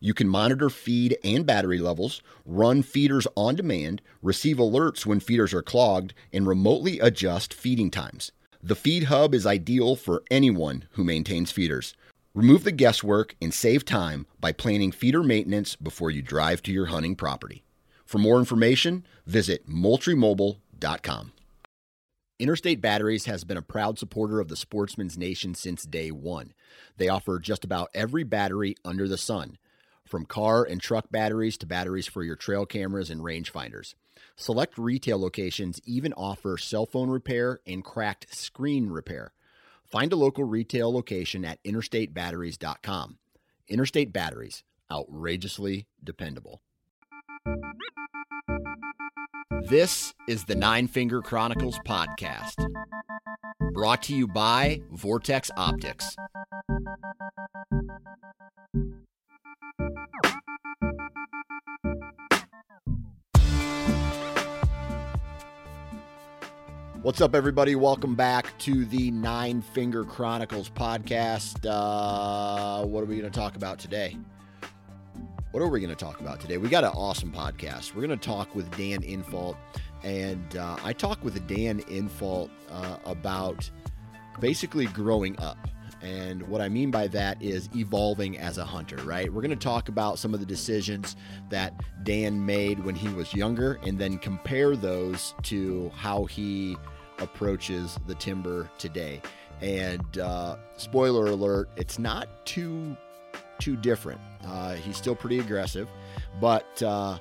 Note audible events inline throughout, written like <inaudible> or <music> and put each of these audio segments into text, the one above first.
you can monitor feed and battery levels, run feeders on demand, receive alerts when feeders are clogged, and remotely adjust feeding times. The Feed Hub is ideal for anyone who maintains feeders. Remove the guesswork and save time by planning feeder maintenance before you drive to your hunting property. For more information, visit moultriemobile.com. Interstate Batteries has been a proud supporter of the Sportsman's Nation since day one. They offer just about every battery under the sun from car and truck batteries to batteries for your trail cameras and rangefinders. Select retail locations even offer cell phone repair and cracked screen repair. Find a local retail location at interstatebatteries.com. Interstate Batteries, outrageously dependable. This is the Nine Finger Chronicles podcast, brought to you by Vortex Optics. What's up, everybody? Welcome back to the Nine Finger Chronicles podcast. Uh, what are we going to talk about today? What are we going to talk about today? We got an awesome podcast. We're going to talk with Dan Infalt, and uh, I talk with Dan Infalt uh, about basically growing up. And what I mean by that is evolving as a hunter, right? We're going to talk about some of the decisions that Dan made when he was younger and then compare those to how he approaches the timber today. And uh, spoiler alert, it's not too too different. Uh, he's still pretty aggressive, but uh,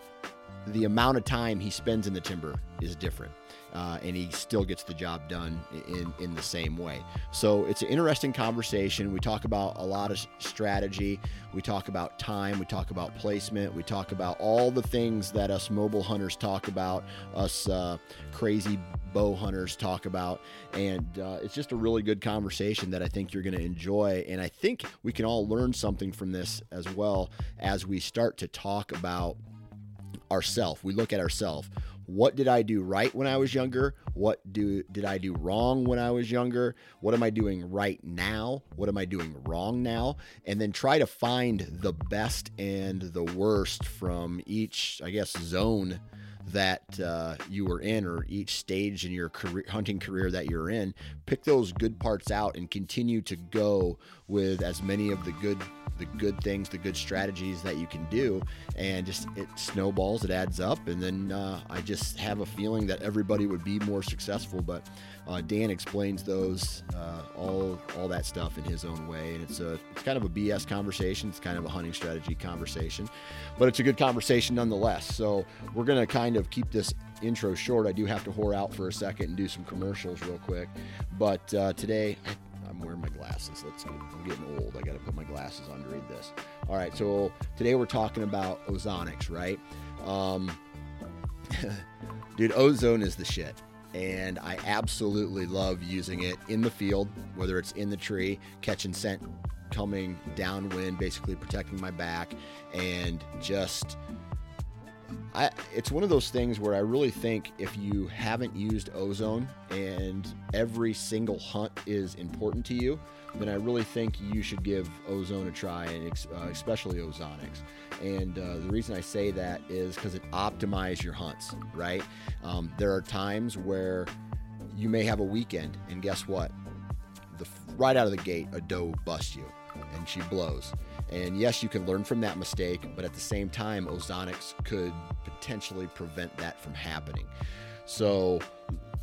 the amount of time he spends in the timber is different uh, and he still gets the job done in, in the same way. So it's an interesting conversation. We talk about a lot of strategy. We talk about time. We talk about placement. We talk about all the things that us mobile hunters talk about, us uh, crazy bow hunters talk about. And uh, it's just a really good conversation that I think you're going to enjoy. And I think we can all learn something from this as well as we start to talk about ourself. We look at ourselves what did I do right when I was younger? What do did I do wrong when I was younger? What am I doing right now? What am I doing wrong now? And then try to find the best and the worst from each, I guess, zone that uh, you were in or each stage in your career, hunting career that you're in pick those good parts out and continue to go with as many of the good the good things, the good strategies that you can do, and just it snowballs, it adds up, and then uh, I just have a feeling that everybody would be more successful. But uh, Dan explains those uh, all all that stuff in his own way, and it's a it's kind of a BS conversation. It's kind of a hunting strategy conversation, but it's a good conversation nonetheless. So we're gonna kind of keep this intro short. I do have to whore out for a second and do some commercials real quick, but uh, today I'm wearing my glasses. Let's get, I'm getting old. I got to put my glasses on to read this. All right, so today we're talking about ozonics, right? Um, <laughs> dude, ozone is the shit. And I absolutely love using it in the field, whether it's in the tree, catching scent coming downwind, basically protecting my back, and just I, it's one of those things where I really think if you haven't used ozone and every single hunt is important to you, then I really think you should give ozone a try, and uh, especially ozonics. And uh, the reason I say that is because it optimizes your hunts, right? Um, there are times where you may have a weekend, and guess what? The right out of the gate, a doe busts you, and she blows and yes, you can learn from that mistake, but at the same time, ozonics could potentially prevent that from happening. So,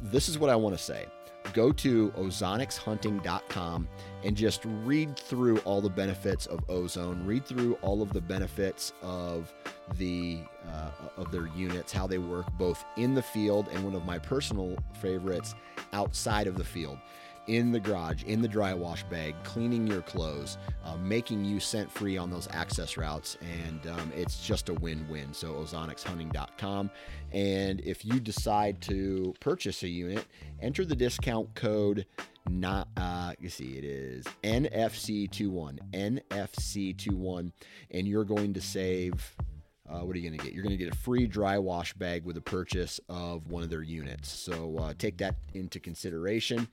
this is what I want to say. Go to ozonicshunting.com and just read through all the benefits of ozone. Read through all of the benefits of the uh, of their units how they work both in the field and one of my personal favorites outside of the field in the garage, in the dry wash bag, cleaning your clothes, uh, making you scent free on those access routes. And um, it's just a win win. So, ozonicsHunting.com. And if you decide to purchase a unit, enter the discount code not uh you see it is NFC21 NFC21 and you're going to save uh, what are you going to get? You're going to get a free dry wash bag with a purchase of one of their units. So uh, take that into consideration.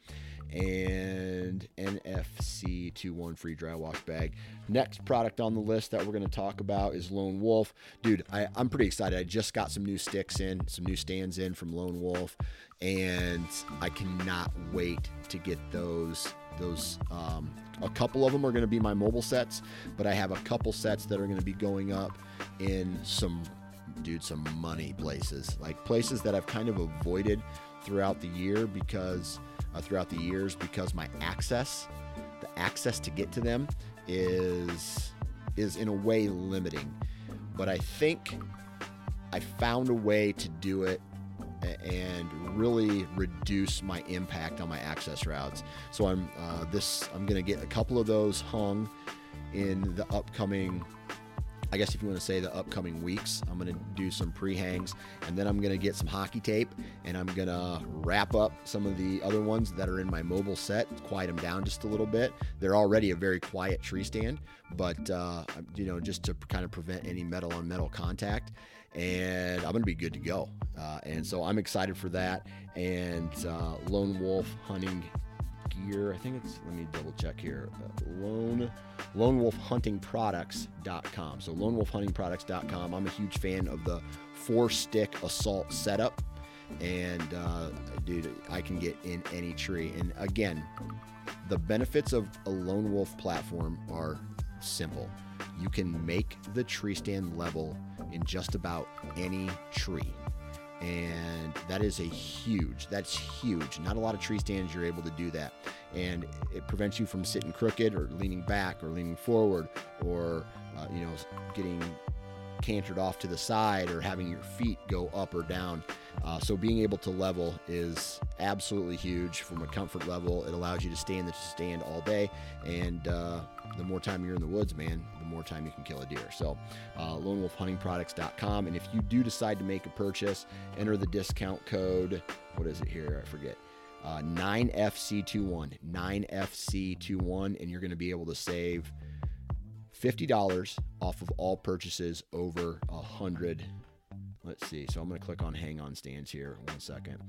And NFC21 free dry wash bag. Next product on the list that we're going to talk about is Lone Wolf. Dude, I, I'm pretty excited. I just got some new sticks in, some new stands in from Lone Wolf, and I cannot wait to get those those um, a couple of them are going to be my mobile sets but i have a couple sets that are going to be going up in some dude some money places like places that i've kind of avoided throughout the year because uh, throughout the years because my access the access to get to them is is in a way limiting. But i think i found a way to do it and really reduce my impact on my access routes. So I'm uh, this I'm going to get a couple of those hung in the upcoming. I guess if you want to say the upcoming weeks, I'm going to do some pre-hangs and then I'm going to get some hockey tape and I'm going to wrap up some of the other ones that are in my mobile set, quiet them down just a little bit. They're already a very quiet tree stand, but uh, you know, just to kind of prevent any metal on metal contact and I'm going to be good to go. Uh, and so I'm excited for that. And uh, Lone Wolf Hunting Gear, I think it's, let me double check here. Uh, Lone, Lone Wolf Hunting Products.com. So Lone Wolf Hunting Products.com. I'm a huge fan of the four stick assault setup. And uh, dude, I can get in any tree. And again, the benefits of a Lone Wolf platform are simple. You can make the tree stand level in just about any tree. And that is a huge, that's huge. Not a lot of tree stands you're able to do that. And it prevents you from sitting crooked or leaning back or leaning forward or, uh, you know, getting cantered off to the side or having your feet go up or down. Uh, so being able to level is absolutely huge from a comfort level. It allows you to stay in the stand all day, and uh, the more time you're in the woods, man, the more time you can kill a deer. So, uh, lonewolfhuntingproducts.com. And if you do decide to make a purchase, enter the discount code. What is it here? I forget. Uh, 9FC21. 9FC21. And you're going to be able to save $50 off of all purchases over a 100 Let's see. So I'm going to click on hang on stands here. One second.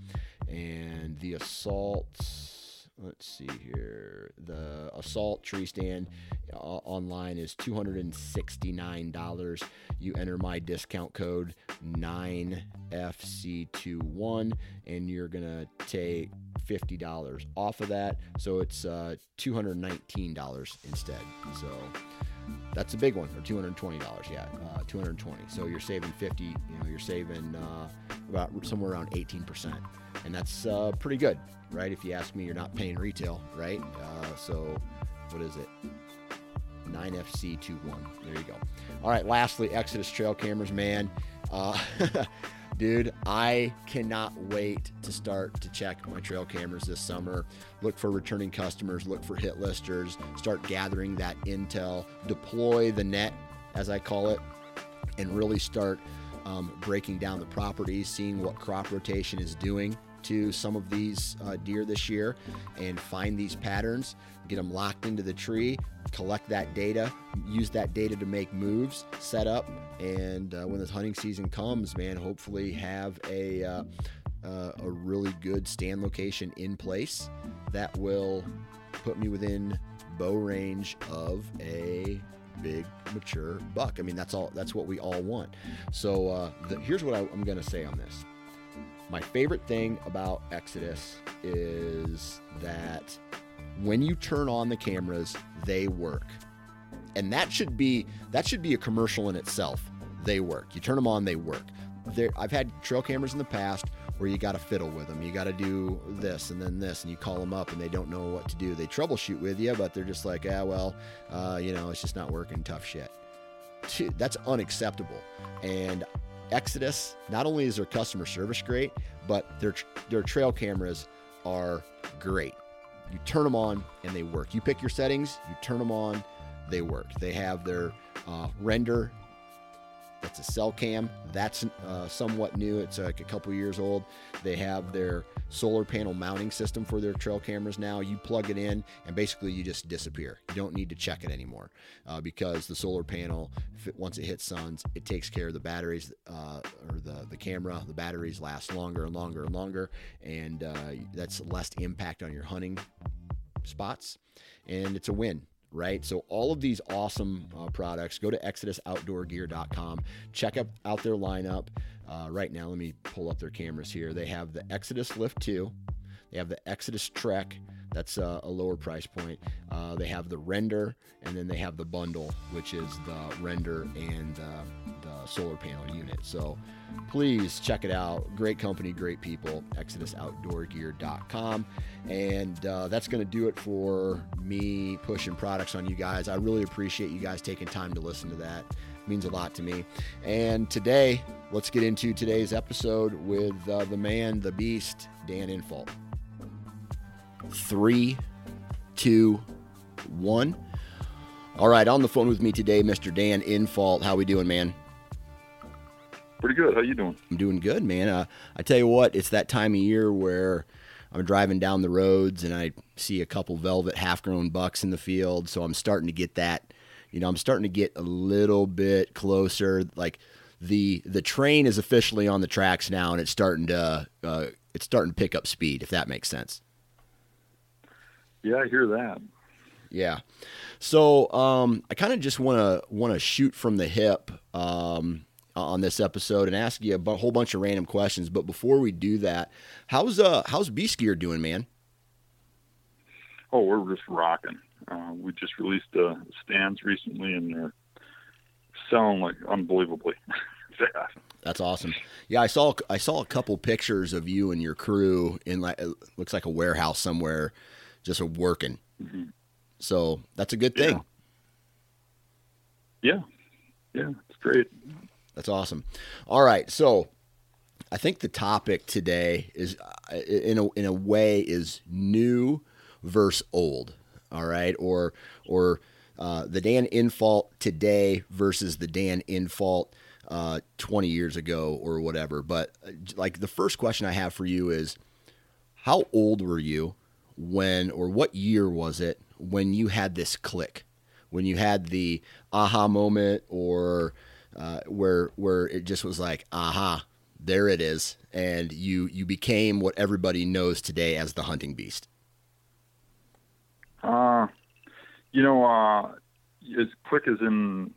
And the assault let's see here. The Assault tree stand uh, online is $269. You enter my discount code 9FC21 and you're going to take $50 off of that. So it's uh, $219 instead. So that's a big one, or $220. Yeah, uh, 220. So you're saving 50. You know, you're saving uh, about somewhere around 18 percent and that's uh, pretty good, right? If you ask me, you're not paying retail, right? Uh, so, what is it? 9FC21. There you go. All right, lastly, Exodus trail cameras, man. Uh, <laughs> dude, I cannot wait to start to check my trail cameras this summer. Look for returning customers, look for hit listers, start gathering that intel, deploy the net, as I call it, and really start um, breaking down the properties, seeing what crop rotation is doing to some of these uh, deer this year and find these patterns, get them locked into the tree, collect that data, use that data to make moves, set up, and uh, when the hunting season comes, man, hopefully have a uh, uh, a really good stand location in place that will put me within bow range of a big mature buck. I mean, that's all. That's what we all want. So uh, the, here's what I, I'm going to say on this. My favorite thing about Exodus is that when you turn on the cameras, they work. And that should be that should be a commercial in itself. They work. You turn them on, they work. There, I've had trail cameras in the past where you got to fiddle with them. You got to do this and then this, and you call them up and they don't know what to do. They troubleshoot with you, but they're just like, ah, well, uh, you know, it's just not working. Tough shit. That's unacceptable. And Exodus, not only is their customer service great, but their their trail cameras are great. You turn them on and they work. You pick your settings, you turn them on, they work. They have their uh, render. That's a cell cam. That's uh, somewhat new. It's like a couple years old. They have their solar panel mounting system for their trail cameras now. You plug it in, and basically you just disappear. You don't need to check it anymore uh, because the solar panel, it, once it hits suns, it takes care of the batteries uh, or the the camera. The batteries last longer and longer and longer, and uh, that's less impact on your hunting spots, and it's a win right? So all of these awesome uh, products, go to exodusoutdoorgear.com, check up, out their lineup. Uh, right now, let me pull up their cameras here. They have the Exodus Lift 2, they have the Exodus Trek, that's a, a lower price point. Uh, they have the Render, and then they have the Bundle, which is the Render and uh, the solar panel unit. So please check it out. Great company, great people. ExodusOutdoorGear.com. And uh, that's going to do it for me pushing products on you guys. I really appreciate you guys taking time to listen to that. Means a lot to me. And today, let's get into today's episode with uh, the man, the beast, Dan Infalt. Three, two, one. All right, on the phone with me today, Mr. Dan Infalt. How we doing, man? Pretty good. How you doing? I'm doing good, man. Uh, I tell you what, it's that time of year where I'm driving down the roads and I see a couple velvet half-grown bucks in the field, so I'm starting to get that. You know, I'm starting to get a little bit closer. Like the the train is officially on the tracks now, and it's starting to uh, it's starting to pick up speed. If that makes sense. Yeah, I hear that. Yeah. So um, I kind of just want to want to shoot from the hip. Um, on this episode and ask you a whole bunch of random questions. But before we do that, how's uh how's Beast Gear doing, man? Oh, we're just rocking. Uh, we just released uh, stands recently, and they're selling like unbelievably <laughs> fast. That's awesome. Yeah, I saw I saw a couple pictures of you and your crew in like it looks like a warehouse somewhere, just a working. Mm-hmm. So that's a good thing. Yeah. yeah, yeah, it's great. That's awesome. All right, so I think the topic today is, uh, in a in a way, is new versus old. All right, or or uh, the Dan Infalt today versus the Dan Infalt uh, 20 years ago or whatever. But uh, like the first question I have for you is, how old were you when, or what year was it when you had this click, when you had the aha moment, or uh, where where it just was like, aha, there it is, and you you became what everybody knows today as the hunting beast. Uh, you know, uh, as quick as in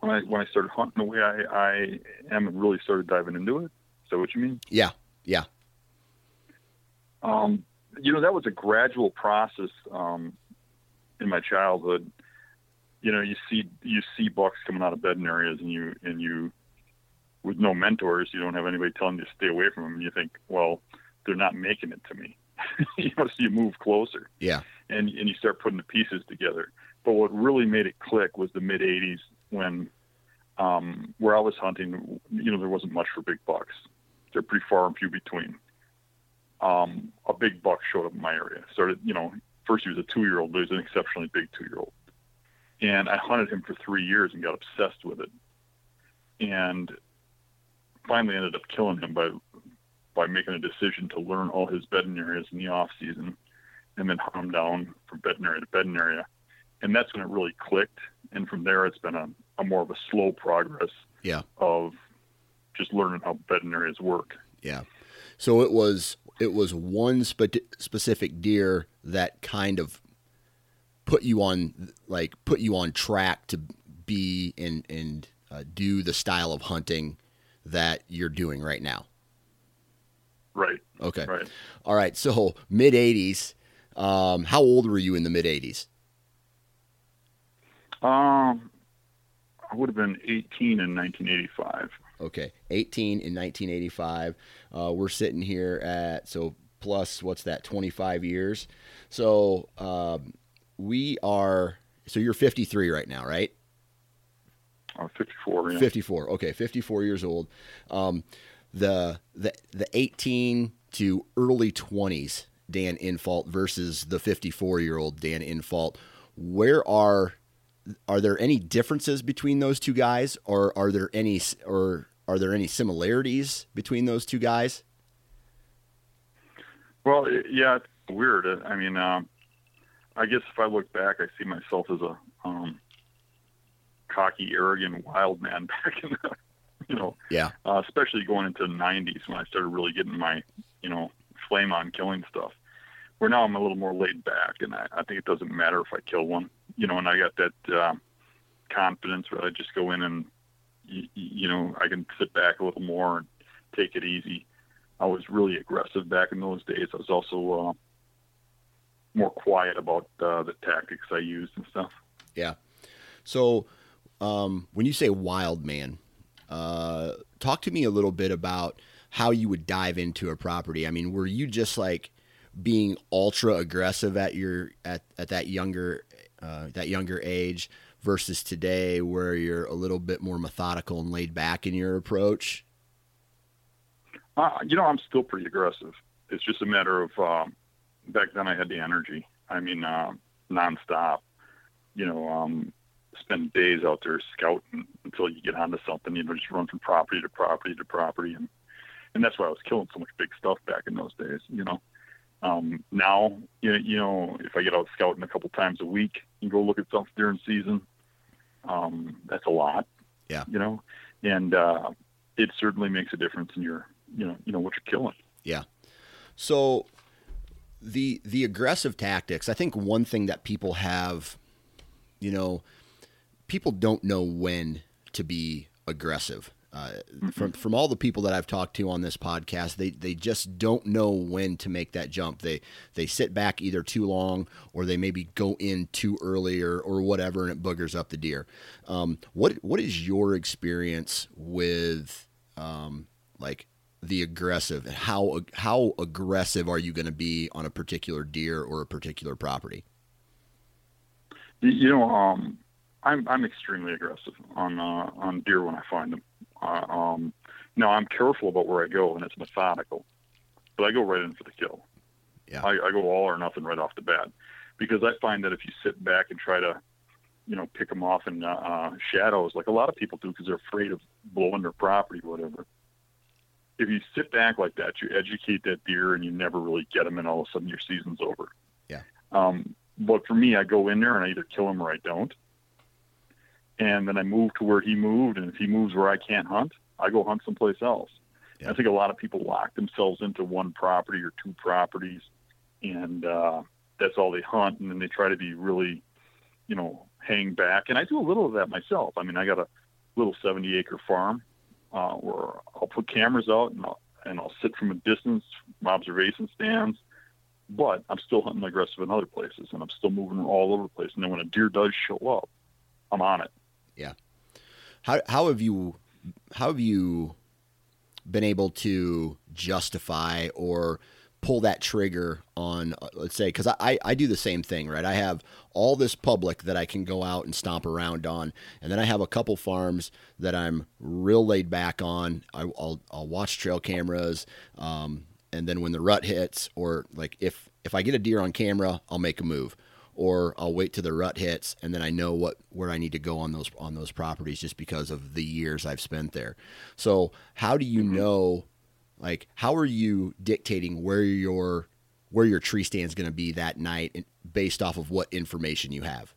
when I when I started hunting the way I, I am really started diving into it. Is that what you mean? Yeah, yeah. Um, you know, that was a gradual process um, in my childhood you know, you see you see bucks coming out of bedding areas, and you and you, with no mentors, you don't have anybody telling you to stay away from them. And you think, well, they're not making it to me. <laughs> you know, so you move closer. Yeah. And and you start putting the pieces together. But what really made it click was the mid '80s when, um, where I was hunting, you know, there wasn't much for big bucks. They're pretty far and few between. Um, a big buck showed up in my area. Started, you know, first he was a two-year-old, but he was an exceptionally big two-year-old and I hunted him for three years and got obsessed with it, and finally ended up killing him by by making a decision to learn all his bedding areas in the off season, and then hunt him down from bedding area to bedding area, and that's when it really clicked. And from there, it's been a, a more of a slow progress. Yeah. Of just learning how bedding areas work. Yeah. So it was it was one spe- specific deer that kind of put you on like put you on track to be and and uh, do the style of hunting that you're doing right now. Right. Okay. Right. All right. So mid '80s. Um, how old were you in the mid '80s? Um, I would have been 18 in 1985. Okay, 18 in 1985. Uh, we're sitting here at so plus what's that? 25 years. So um, we are so you're 53 right now, right? I'm 54. Yeah. 54. Okay, 54 years old. Um, the the the 18 to early 20s Dan Infalt versus the 54 year old Dan Infalt. Where are are there any differences between those two guys, or are there any or are there any similarities between those two guys? Well, yeah, it's weird. I mean, um, I guess if I look back, I see myself as a um, cocky, arrogant, wild man <laughs> back in the, you know, yeah, uh, especially going into the '90s when I started really getting my, you know, flame on killing stuff. Where now I'm a little more laid back, and I, I think it doesn't matter if I kill one, you know, and I got that uh, confidence where I just go in and, you, you know, I can sit back a little more and take it easy. I was really aggressive back in those days. I was also uh, more quiet about uh, the tactics I used and stuff. Yeah. So um, when you say wild man, uh, talk to me a little bit about how you would dive into a property. I mean, were you just like being ultra aggressive at your at, at that younger uh, that younger age versus today, where you're a little bit more methodical and laid back in your approach? Uh, you know, I'm still pretty aggressive. It's just a matter of um, back then I had the energy. I mean, uh, nonstop. You know, um, spend days out there scouting until you get onto something. You know, just run from property to property to property, and and that's why I was killing so much big stuff back in those days. You know, um, now you know, you know, if I get out scouting a couple times a week and go look at stuff during season, um, that's a lot. Yeah. You know, and uh, it certainly makes a difference in your, you know, you know what you're killing. Yeah. So the the aggressive tactics, I think one thing that people have, you know, people don't know when to be aggressive. Uh, mm-hmm. From from all the people that I've talked to on this podcast, they they just don't know when to make that jump. They they sit back either too long or they maybe go in too early or, or whatever, and it boogers up the deer. Um, what what is your experience with um, like the aggressive how how aggressive are you going to be on a particular deer or a particular property? You know, um, I'm I'm extremely aggressive on uh, on deer when I find them. Uh, um, no, I'm careful about where I go and it's methodical, but I go right in for the kill. Yeah, I, I go all or nothing right off the bat because I find that if you sit back and try to, you know, pick them off in uh, uh shadows like a lot of people do because they're afraid of blowing their property, or whatever if you sit back like that, you educate that deer and you never really get them, and all of a sudden your season's over. Yeah. Um, but for me, I go in there and I either kill them or I don't. And then I move to where he moved, and if he moves where I can't hunt, I go hunt someplace else. Yeah. I think a lot of people lock themselves into one property or two properties, and uh, that's all they hunt, and then they try to be really, you know, hang back. And I do a little of that myself. I mean, I got a little 70 acre farm uh, where I'll put cameras out and I'll, and I'll sit from a distance from observation stands, but I'm still hunting aggressive in other places and I'm still moving all over the place. And then when a deer does show up, I'm on it. Yeah. How, how have you, how have you been able to justify or pull that trigger on uh, let's say because I, I do the same thing right? I have all this public that i can go out and stomp around on and then i have a couple farms that i'm real laid back on. I, will I'll watch trail cameras um, and then when the rut hits or like if if i get a deer on camera i'll make a move or I'll wait till the rut hits and then I know what where I need to go on those on those properties just because of the years I've spent there. So how do you mm-hmm. know like, how are you dictating where your where your tree stand is going to be that night, based off of what information you have?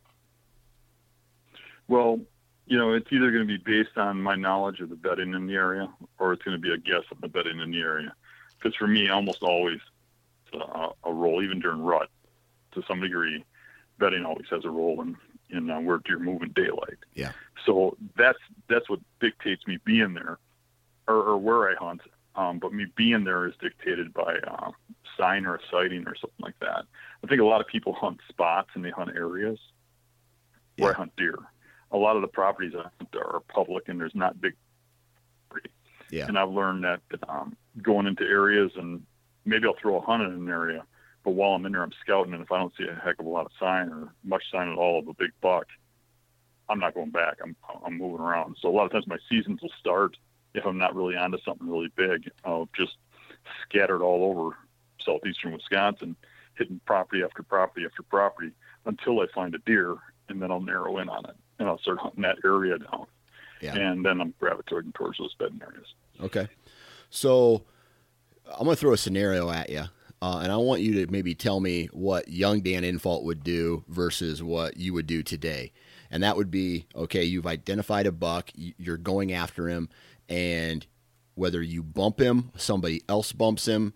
Well, you know, it's either going to be based on my knowledge of the bedding in the area, or it's going to be a guess of the bedding in the area. Because for me, almost always a, a role, even during rut, to some degree, bedding always has a role in in uh, where deer move in daylight. Yeah. So that's that's what dictates me being there, or, or where I hunt, um, but me being there is dictated by uh, sign or a sighting or something like that. I think a lot of people hunt spots and they hunt areas where yeah. I hunt deer. A lot of the properties I hunt are public and there's not big. Yeah. And I've learned that um, going into areas and maybe I'll throw a hunt in an area, but while I'm in there, I'm scouting, and if I don't see a heck of a lot of sign or much sign at all of a big buck, I'm not going back. I'm I'm moving around. So a lot of times my seasons will start if I'm not really onto something really big, I'll just scattered all over southeastern Wisconsin, hitting property after property after property until I find a deer, and then I'll narrow in on it and I'll start hunting that area down. Yeah. And then I'm gravitating towards those bedding areas. Okay. So I'm going to throw a scenario at you. Uh, and I want you to maybe tell me what young Dan Infalt would do versus what you would do today. And that would be okay, you've identified a buck, you're going after him, and whether you bump him, somebody else bumps him,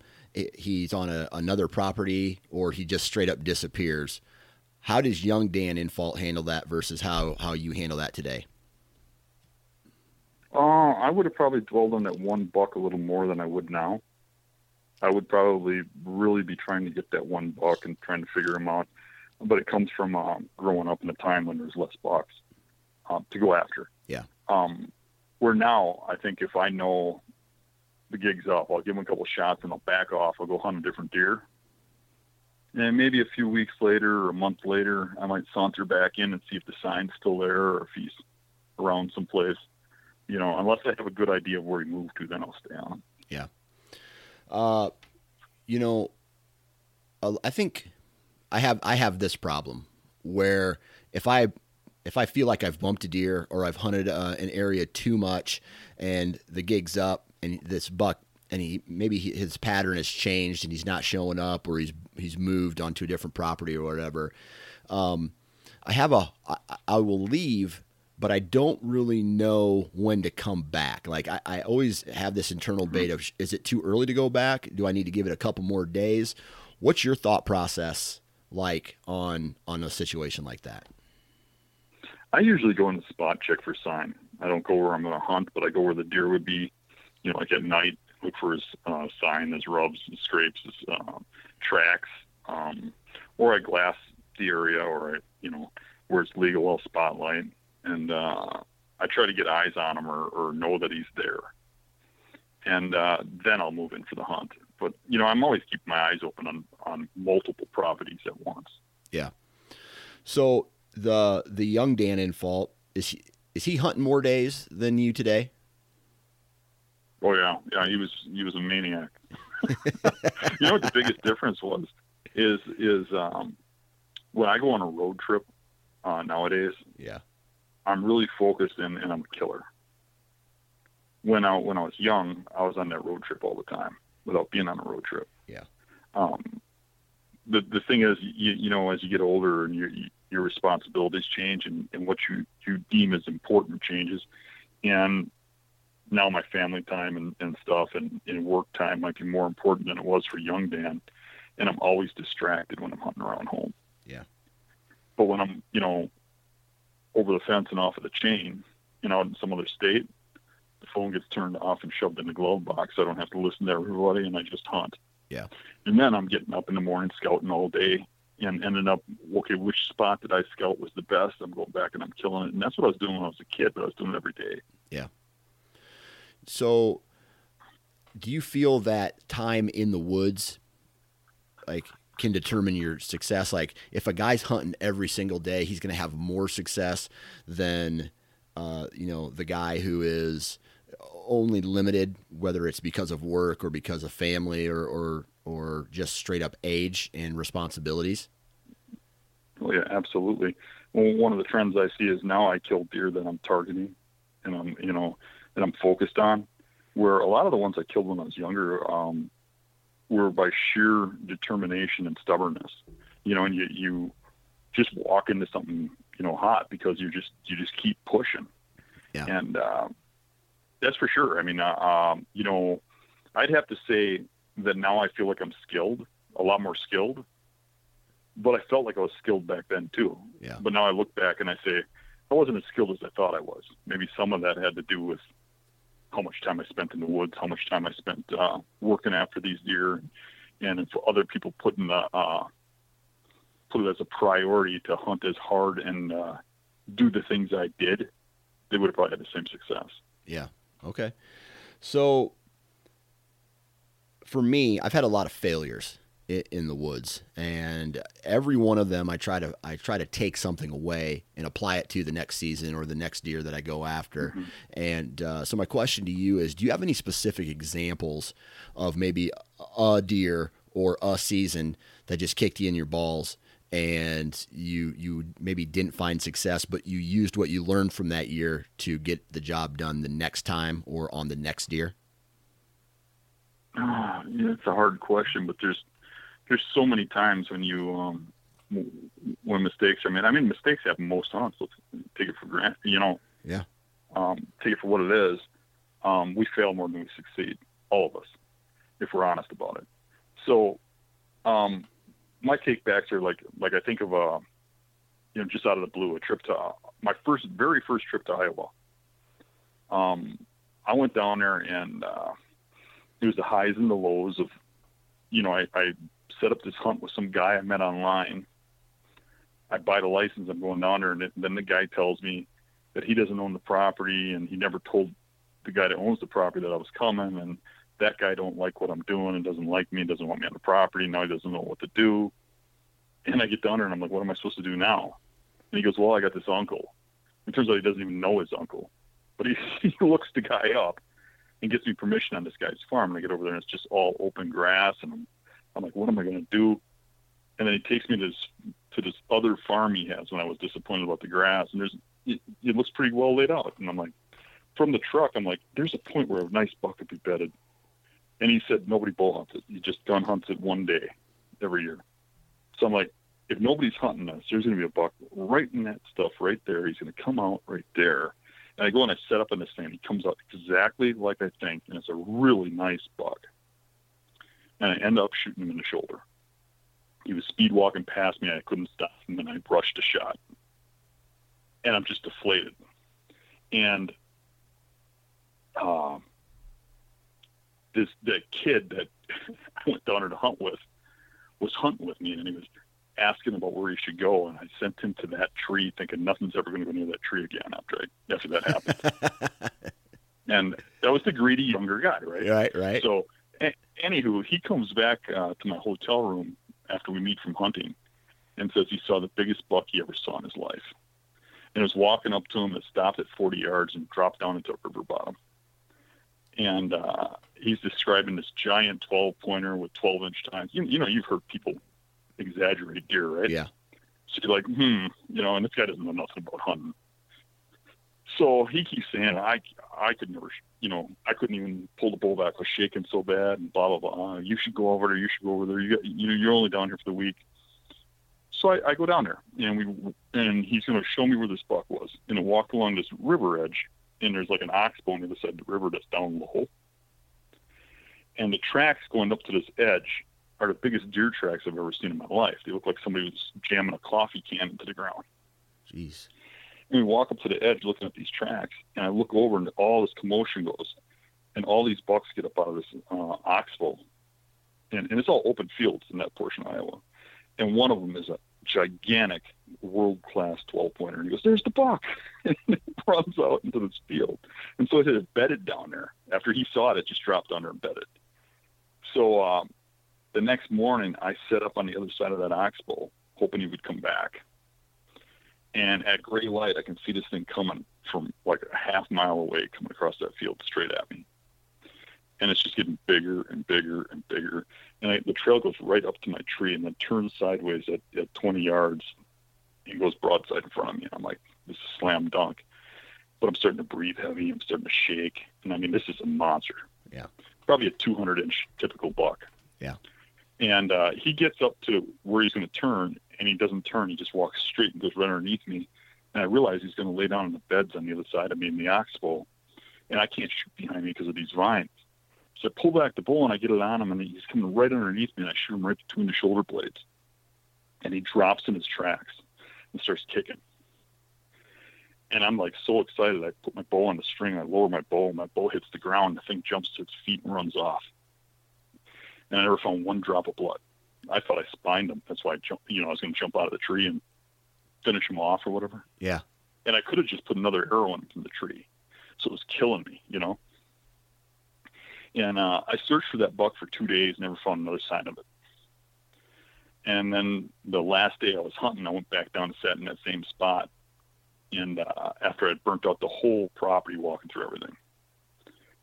he's on a, another property, or he just straight up disappears. How does young Dan Infalt handle that versus how, how you handle that today? Uh, I would have probably dwelled on that one buck a little more than I would now. I would probably really be trying to get that one buck and trying to figure him out. But it comes from uh, growing up in a time when there's less bucks uh, to go after. Yeah. Um, where now, I think if I know the gig's up, I'll give him a couple shots and I'll back off. I'll go hunt a different deer. And maybe a few weeks later or a month later, I might saunter back in and see if the sign's still there or if he's around someplace. You know, unless I have a good idea of where he moved to, then I'll stay on. Yeah. Uh, you know, I think I have I have this problem where if I if I feel like I've bumped a deer or I've hunted uh, an area too much and the gig's up and this buck and he maybe he, his pattern has changed and he's not showing up or he's he's moved onto a different property or whatever. Um, I have a I, I will leave but I don't really know when to come back. Like I, I always have this internal debate of is it too early to go back? Do I need to give it a couple more days? What's your thought process like on on a situation like that? I usually go in the spot check for sign. I don't go where I'm going to hunt, but I go where the deer would be. You know, like at night, look for his uh, sign, his rubs, his scrapes, his uh, tracks, um, or I glass the area, or I, you know, where it's legal, I'll spotlight and uh, I try to get eyes on him or, or know that he's there, and uh, then I'll move in for the hunt. But you know, I'm always keeping my eyes open on on multiple properties at once. Yeah. So the the young Dan Infalt is he is he hunting more days than you today? Oh yeah, yeah. He was he was a maniac. <laughs> you know what the biggest difference was is is um, when I go on a road trip uh, nowadays. Yeah. I'm really focused and, and I'm a killer. When I when I was young, I was on that road trip all the time without being on a road trip. Yeah. Um, the the thing is, you, you know, as you get older and your your responsibilities change and, and what you you deem as important changes, and now my family time and, and stuff and, and work time might be more important than it was for young Dan, and I'm always distracted when I'm hunting around home. Yeah. But when I'm, you know, over the fence and off of the chain, you know, in some other state, the phone gets turned off and shoved in the glove box. I don't have to listen to everybody, and I just hunt. Yeah. And then I'm getting up in the morning scouting all day and ending up, okay, which spot did I scout was the best? I'm going back and I'm killing it. And that's what I was doing when I was a kid, but I was doing it every day. Yeah. So, do you feel that time in the woods, like can determine your success. Like if a guy's hunting every single day, he's going to have more success than uh, you know the guy who is only limited, whether it's because of work or because of family or or, or just straight up age and responsibilities. Oh yeah, absolutely. Well, one of the trends I see is now I kill deer that I'm targeting, and I'm you know that I'm focused on. Where a lot of the ones I killed when I was younger, um, were by sheer determination and stubbornness. You know, and you you just walk into something you know hot because you just you just keep pushing. Yeah. And uh, that's for sure. I mean, uh, um, you know, I'd have to say that now I feel like I'm skilled, a lot more skilled. But I felt like I was skilled back then too. Yeah. But now I look back and I say I wasn't as skilled as I thought I was. Maybe some of that had to do with how much time I spent in the woods, how much time I spent uh, working after these deer, and for other people putting the uh, put it as a priority to hunt as hard and uh, do the things I did, they would have probably had the same success. Yeah. Okay. So for me, I've had a lot of failures in the woods and every one of them I try to I try to take something away and apply it to the next season or the next deer that I go after mm-hmm. and uh, so my question to you is do you have any specific examples of maybe a deer or a season that just kicked you in your balls and you you maybe didn't find success, but you used what you learned from that year to get the job done the next time or on the next deer? Uh, yeah, it's a hard question, but there's there's so many times when you um, when mistakes are made. I mean, mistakes happen most hunts. Let's take it for granted. You know. Yeah. Um, take it for what it is. Um, we fail more than we succeed. All of us, if we're honest about it. So, um, my takebacks are like like I think of a, uh, you know, just out of the blue, a trip to uh, my first, very first trip to Iowa. Um, I went down there and uh, it was the highs and the lows of, you know, I, I set up this hunt with some guy I met online. I buy the license. I'm going down there, and then the guy tells me that he doesn't own the property, and he never told the guy that owns the property that I was coming, and that guy don't like what I'm doing and doesn't like me and doesn't want me on the property. Now he doesn't know what to do. And I get down there and I'm like, what am I supposed to do now? And he goes, well, I got this uncle. It turns out he doesn't even know his uncle, but he, <laughs> he looks the guy up and gets me permission on this guy's farm. And I get over there and it's just all open grass. And I'm, I'm like, what am I going to do? And then he takes me to this, to this other farm he has when I was disappointed about the grass. And there's, it, it looks pretty well laid out. And I'm like, from the truck, I'm like, there's a point where a nice buck could be bedded. And he said nobody bull hunts it. He just gun hunts it one day every year. So I'm like, if nobody's hunting us, there's going to be a buck right in that stuff right there. He's going to come out right there. And I go and I set up in this thing. He comes out exactly like I think, and it's a really nice buck. And I end up shooting him in the shoulder. He was speed walking past me. I couldn't stop him, and I brushed a shot. And I'm just deflated. And um, this the kid that <laughs> I went down there to hunt with was hunting with me, and he was asking about where he should go, and I sent him to that tree, thinking nothing's ever going to go near that tree again after I, after that happened. <laughs> and that was the greedy younger guy, right? Right, right. So, anywho, he comes back uh, to my hotel room after we meet from hunting, and says he saw the biggest buck he ever saw in his life, and was walking up to him and stopped at 40 yards and dropped down into a river bottom and uh, he's describing this giant 12 pointer with 12 inch tines. You, you know, you've heard people exaggerate deer, right? Yeah. So you're like, hmm, you know, and this guy doesn't know nothing about hunting. So he keeps saying, I, I could never, you know, I couldn't even pull the bull back. I was shaking so bad and blah, blah, blah. Uh, you should go over there. You should go over there. You, got, you know, you're only down here for the week. So I, I go down there and we, and he's going to show me where this buck was. And I walked along this river edge and there's like an oxbow on the other side of the river that's down low. And the tracks going up to this edge are the biggest deer tracks I've ever seen in my life. They look like somebody was jamming a coffee can into the ground. Jeez. We walk up to the edge looking at these tracks, and I look over and all this commotion goes, and all these bucks get up out of this uh, oxbow. And, and it's all open fields in that portion of Iowa. And one of them is a gigantic world class 12 pointer. And he goes, There's the buck. <laughs> And it runs out into this field. And so it had bedded down there. After he saw it, it just dropped under and bedded. So um, the next morning, I set up on the other side of that oxbow, hoping he would come back. And at gray light, I can see this thing coming from like a half mile away, coming across that field straight at me. And it's just getting bigger and bigger and bigger and I, the trail goes right up to my tree and then turns sideways at, at 20 yards and goes broadside in front of me. And I'm like, this is slam dunk. But I'm starting to breathe heavy. I'm starting to shake. And I mean, this is a monster. Yeah. Probably a 200 inch typical buck. Yeah. And uh, he gets up to where he's going to turn, and he doesn't turn. He just walks straight and goes right underneath me. And I realize he's going to lay down in the beds on the other side of me in the ox oxbow. And I can't shoot behind me because of these vines. So I pull back the bull and I get it on him, and he's coming right underneath me, and I shoot him right between the shoulder blades. And he drops in his tracks and starts kicking. And I'm like so excited. I put my bow on the string, I lower my bow, my bow hits the ground, the thing jumps to its feet and runs off. And I never found one drop of blood. I thought I spined him. That's why I jumped, you know, I was going to jump out of the tree and finish him off or whatever. Yeah. And I could have just put another arrow in from the tree. So it was killing me, you know? And uh, I searched for that buck for two days, never found another sign of it. And then the last day I was hunting, I went back down and sat in that same spot. And uh, after I'd burnt out the whole property walking through everything.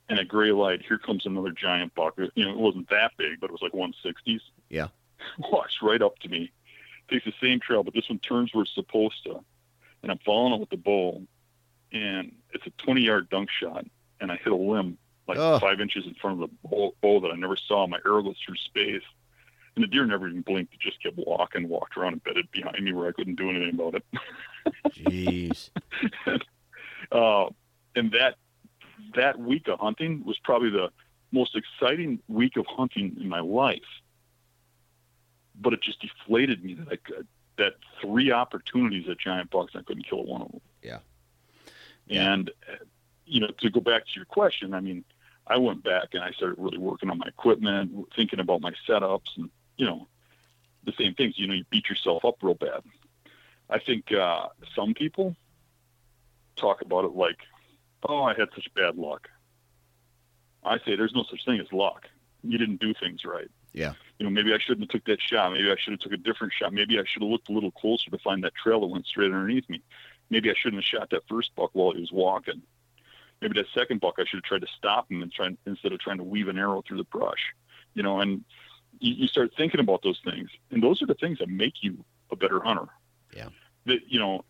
and at gray light, here comes another giant buck. You know, it wasn't that big, but it was like 160s. Yeah. <laughs> Walks right up to me, takes the same trail, but this one turns where it's supposed to, and I'm following it with the bow, and it's a 20 yard dunk shot, and I hit a limb like Ugh. five inches in front of the bow, bow that I never saw. My arrow goes through space. And the deer never even blinked. It just kept walking, walked around and bedded behind me where I couldn't do anything about it. <laughs> Jeez. <laughs> uh, and that that week of hunting was probably the most exciting week of hunting in my life. But it just deflated me that I could, that three opportunities at giant bucks I couldn't kill one of them. Yeah. And uh, you know, to go back to your question, I mean, I went back and I started really working on my equipment, thinking about my setups, and you know, the same things. You know, you beat yourself up real bad. I think uh, some people talk about it like, "Oh, I had such bad luck." I say there's no such thing as luck. You didn't do things right. Yeah. You know, maybe I shouldn't have took that shot. Maybe I should have took a different shot. Maybe I should have looked a little closer to find that trail that went straight underneath me. Maybe I shouldn't have shot that first buck while he was walking. Maybe that second buck I should have tried to stop him and try instead of trying to weave an arrow through the brush. You know, and you, you start thinking about those things, and those are the things that make you a better hunter. Yeah. That you know,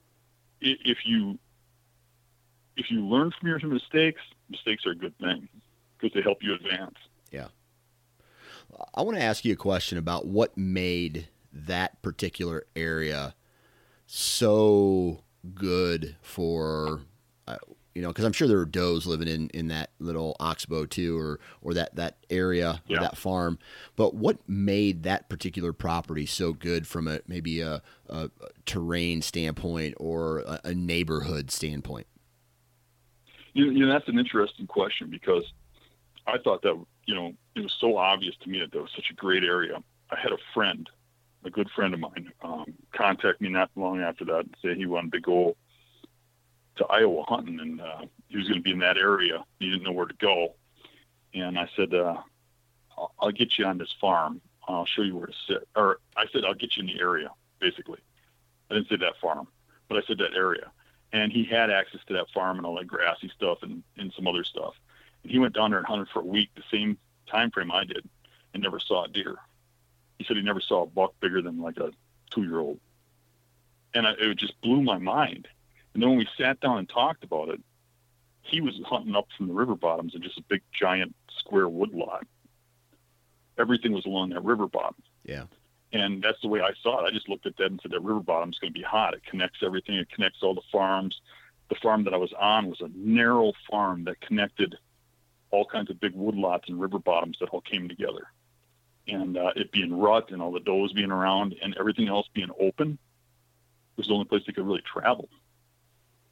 if you if you learn from your mistakes, mistakes are a good thing because they help you advance. I want to ask you a question about what made that particular area so good for, uh, you know, because I'm sure there were does living in, in that little oxbow too, or or that that area Yeah. or that farm. But what made that particular property so good from a maybe a, a terrain standpoint or a, a neighborhood standpoint? You, you know, that's an interesting question because I thought that, you know, it was so obvious to me that that was such a great area. I had a friend, a good friend of mine, um, contact me not long after that and say he wanted to go to Iowa hunting and uh, he was going to be in that area. He didn't know where to go. And I said, uh, I'll, I'll get you on this farm. I'll show you where to sit. Or I said, I'll get you in the area, basically. I didn't say that farm, but I said that area and he had access to that farm and all that grassy stuff and, and some other stuff. And he went down there and hunted for a week, the same time frame I did, and never saw a deer. He said he never saw a buck bigger than like a two year old. And I, it just blew my mind. And then when we sat down and talked about it, he was hunting up from the river bottoms in just a big giant square wood lot. Everything was along that river bottom. Yeah. And that's the way I saw it. I just looked at that and said that river bottom's going to be hot. It connects everything. It connects all the farms. The farm that I was on was a narrow farm that connected all kinds of big wood lots and river bottoms that all came together. And uh, it being rut and all the does being around and everything else being open was the only place they could really travel.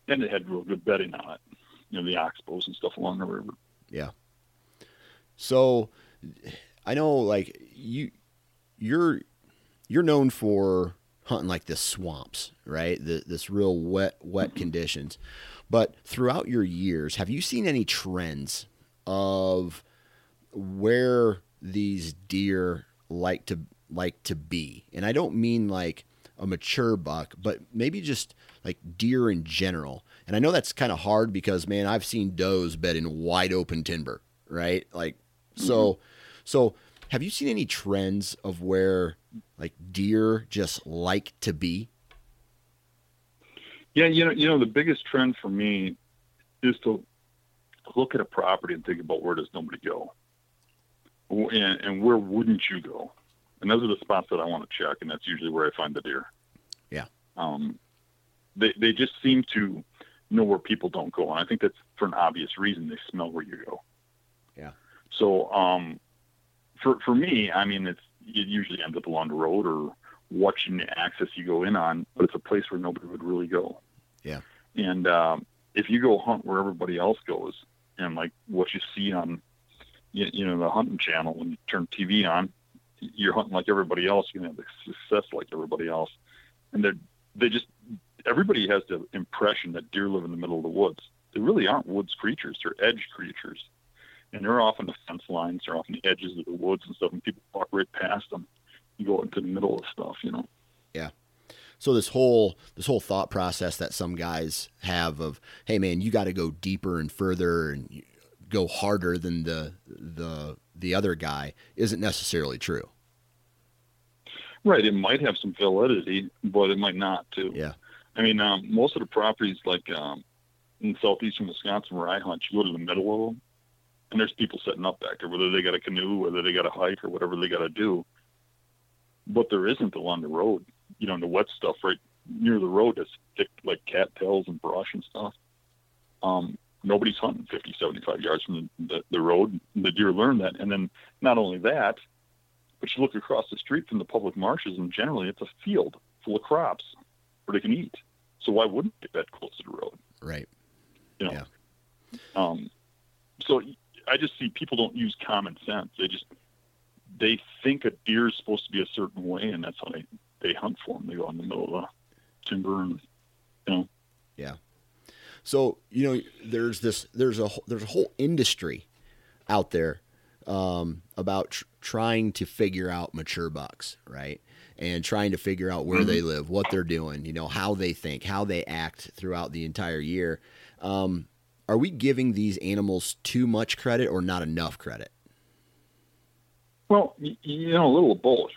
And it had real good bedding on it, you know, the oxbows and stuff along the river. Yeah. So I know like you you're you're known for hunting like the swamps, right? The, this real wet wet conditions. But throughout your years, have you seen any trends of where these deer like to like to be? And I don't mean like a mature buck, but maybe just like deer in general. And I know that's kind of hard because man, I've seen does bed in wide open timber, right? Like so mm-hmm. so have you seen any trends of where like deer just like to be? Yeah, you know, you know, the biggest trend for me is to look at a property and think about where does nobody go, and, and where wouldn't you go? And those are the spots that I want to check, and that's usually where I find the deer. Yeah. Um, they they just seem to know where people don't go, and I think that's for an obvious reason. They smell where you go. Yeah. So, um, for for me, I mean, it's it usually ends up along the road or watching the access you go in on, but it's a place where nobody would really go. Yeah. And um, if you go hunt where everybody else goes, and like what you see on, you, you know, the hunting channel when you turn TV on, you're hunting like everybody else. Gonna have the success like everybody else, and they they just everybody has the impression that deer live in the middle of the woods. They really aren't woods creatures. They're edge creatures, and they're often the fence lines. They're often the edges of the woods and stuff, and people walk right past them. You go into the middle of stuff, you know. So this whole this whole thought process that some guys have of, hey man, you got to go deeper and further and go harder than the the the other guy isn't necessarily true. Right. It might have some validity, but it might not too. Yeah. I mean, um, most of the properties like um, in southeastern Wisconsin where I hunt, you go to the middle of them, and there's people setting up back there, whether they got a canoe, whether they got a hike, or whatever they got to do. But there isn't along the road. You know, in the wet stuff right near the road that's thick like cattails and brush and stuff. Um, nobody's hunting 50, 75 yards from the, the, the road. The deer learn that. And then not only that, but you look across the street from the public marshes, and generally it's a field full of crops where they can eat. So why wouldn't they get that close to the road? Right. You know. Yeah. Um, so I just see people don't use common sense. They just they think a deer is supposed to be a certain way, and that's how they they hunt for them. They go in the middle of the timber, and you know. Yeah. So you know, there's this there's a there's a whole industry out there um, about tr- trying to figure out mature bucks, right? And trying to figure out where mm-hmm. they live, what they're doing, you know, how they think, how they act throughout the entire year. Um, are we giving these animals too much credit or not enough credit? Well, you know, a little of both.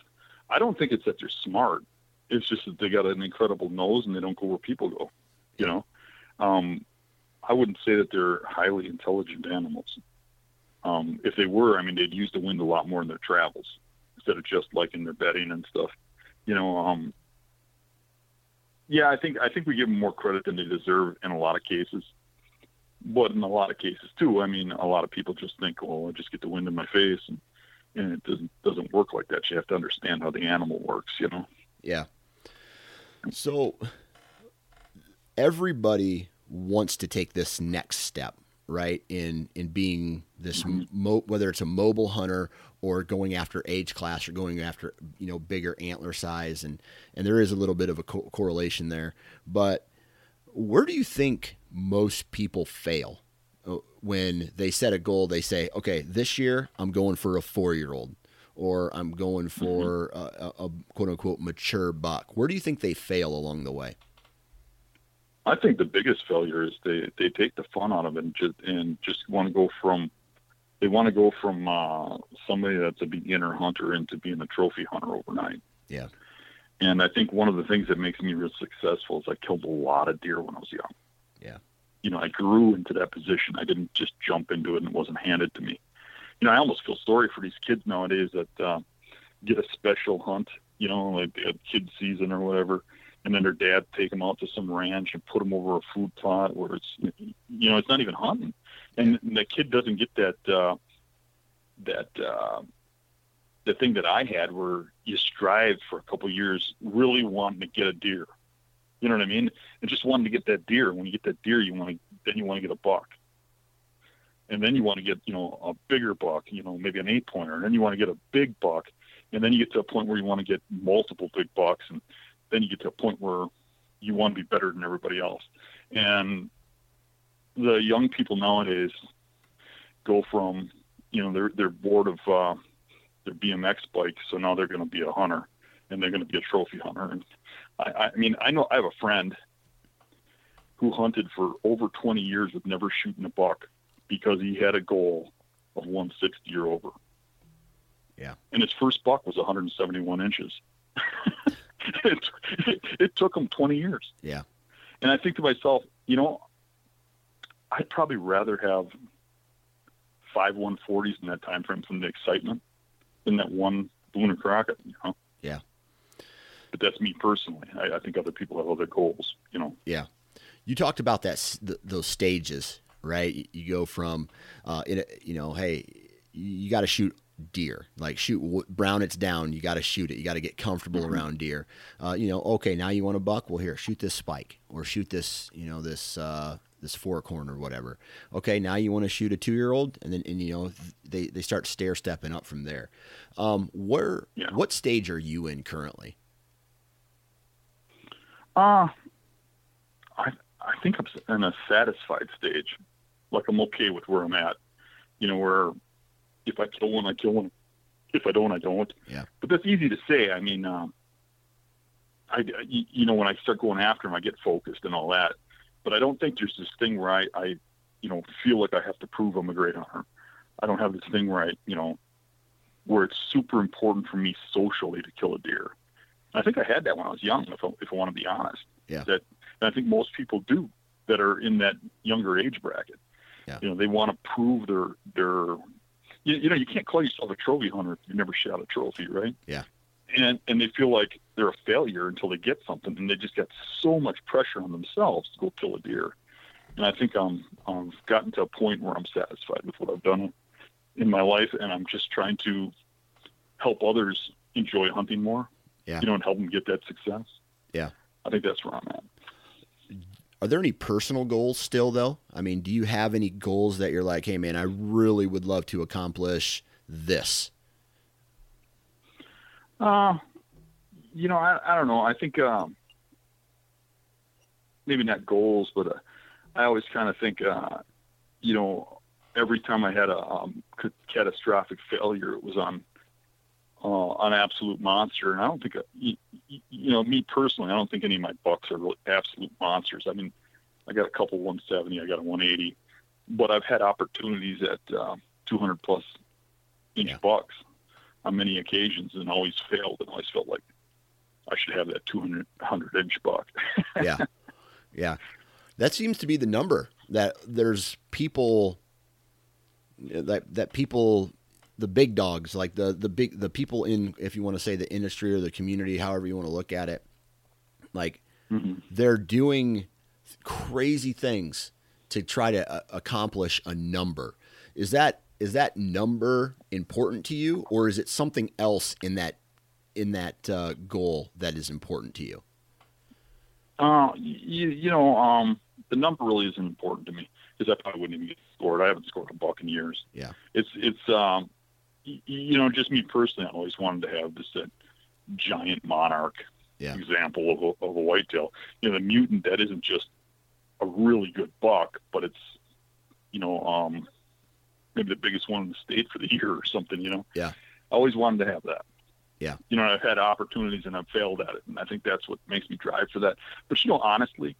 I don't think it's that they're smart. It's just that they got an incredible nose and they don't go where people go. You know, um, I wouldn't say that they're highly intelligent animals. Um, if they were, I mean, they'd use the wind a lot more in their travels instead of just like in their bedding and stuff. You know, um, yeah, I think I think we give them more credit than they deserve in a lot of cases. But in a lot of cases too, I mean, a lot of people just think, "Well, I just get the wind in my face," and, and it doesn't doesn't work like that. You have to understand how the animal works, you know. Yeah. So everybody wants to take this next step right in in being this mm-hmm. mo- whether it's a mobile hunter or going after age class or going after you know bigger antler size and and there is a little bit of a co- correlation there but where do you think most people fail when they set a goal they say okay this year i'm going for a four year old or i'm going mm-hmm. for mm-hmm. a, a quote unquote mature buck where do you think they fail along the way I think the biggest failure is they, they take the fun out of it and just, and just want to go from they want to go from uh, somebody that's a beginner hunter into being a trophy hunter overnight. Yeah. And I think one of the things that makes me real successful is I killed a lot of deer when I was young. Yeah. You know, I grew into that position. I didn't just jump into it and it wasn't handed to me. You know, I almost feel sorry for these kids nowadays that uh, get a special hunt, you know, like a kid season or whatever and then their dad take them out to some ranch and put them over a food plot where it's you know it's not even hunting and the kid doesn't get that uh that uh the thing that I had where you strive for a couple years really wanting to get a deer you know what I mean? And just wanting to get that deer. When you get that deer you want to then you want to get a buck. And then you want to get you know a bigger buck you know maybe an eight pointer. And then you want to get a big buck. And then you get to a point where you want to get multiple big bucks. And then you get to a point where you want to be better than everybody else. And the young people nowadays go from, you know, they're they're bored of uh, their BMX bike, so now they're going to be a hunter, and they're going to be a trophy hunter. And I, I mean, I know I have a friend who hunted for over 20 years with never shooting a buck because he had a goal of 160 or over. Yeah. And his first buck was 171 inches. <laughs> it, it, took him 20 years. Yeah. And I think to myself, you know, I'd probably rather have five 140s in that time frame from the excitement than that one Boone or Crockett, you know? Yeah. But that's me personally. I, I think other people have other goals, you know? Yeah. You talked about that, th- those stages, right? You go from, uh, in a, you know, hey, you got to shoot deer. Like shoot brown it's down. You got to shoot it. You got to get comfortable mm-hmm. around deer. Uh, you know, okay, now you want a buck. Well, here, shoot this spike or shoot this. You know, this uh, this four corner or whatever. Okay, now you want to shoot a two year old, and then and you know they they start stair stepping up from there. Um, where yeah. what stage are you in currently? Uh I I think I'm in a satisfied stage. Like I'm okay with where I'm at. You know, where if I kill one, I kill one. If I don't, I don't. Yeah. But that's easy to say. I mean, um, I you know when I start going after them, I get focused and all that. But I don't think there's this thing where I, I you know, feel like I have to prove I'm a great hunter. I don't have this thing where I, you know, where it's super important for me socially to kill a deer. I think I had that when I was young, if I, if I want to be honest. Yeah. That and I think most people do that are in that younger age bracket. Yeah. You know, they want to prove their their. You, you know, you can't call yourself a trophy hunter if you never shot a trophy, right? Yeah. And and they feel like they're a failure until they get something, and they just get so much pressure on themselves to go kill a deer. And I think I'm I've gotten to a point where I'm satisfied with what I've done in my life, and I'm just trying to help others enjoy hunting more. Yeah. You know, and help them get that success. Yeah. I think that's where I'm at. Are there any personal goals still, though? I mean, do you have any goals that you're like, hey, man, I really would love to accomplish this? Uh, you know, I, I don't know. I think um, maybe not goals, but uh, I always kind of think, uh, you know, every time I had a um, c- catastrophic failure, it was on uh, an absolute monster. And I don't think, uh, you, you know, me personally, I don't think any of my bucks are really absolute monsters. I mean, I got a couple 170, I got a 180, but I've had opportunities at uh, 200 plus inch Yeah. bucks on many occasions and always failed and always felt like I should have that 200 100 inch buck. <laughs> yeah. Yeah. That seems to be the number that there's people that that people the big dogs like the the big the people in if you want to say the industry or the community however you want to look at it like Mhm. they're doing crazy things to try to uh, accomplish a number is that is that number important to you or is it something else in that in that uh, goal that is important to you Uh, you, you know, um, the number really isn't important to me because I probably wouldn't even get scored. I haven't scored a buck in years. Yeah. It's, it's, um, you know, just me personally, I always wanted to have this that giant monarch Yeah. example of a, of a whitetail. You know, the mutant that isn't just a really good buck, but it's, you know, um, maybe the biggest one in the state for the <laughs> year or something. You know. Yeah. I always wanted to have that. Yeah. You know, I've had opportunities and I've failed at it, and I think that's what makes me drive for that. But you know, honestly,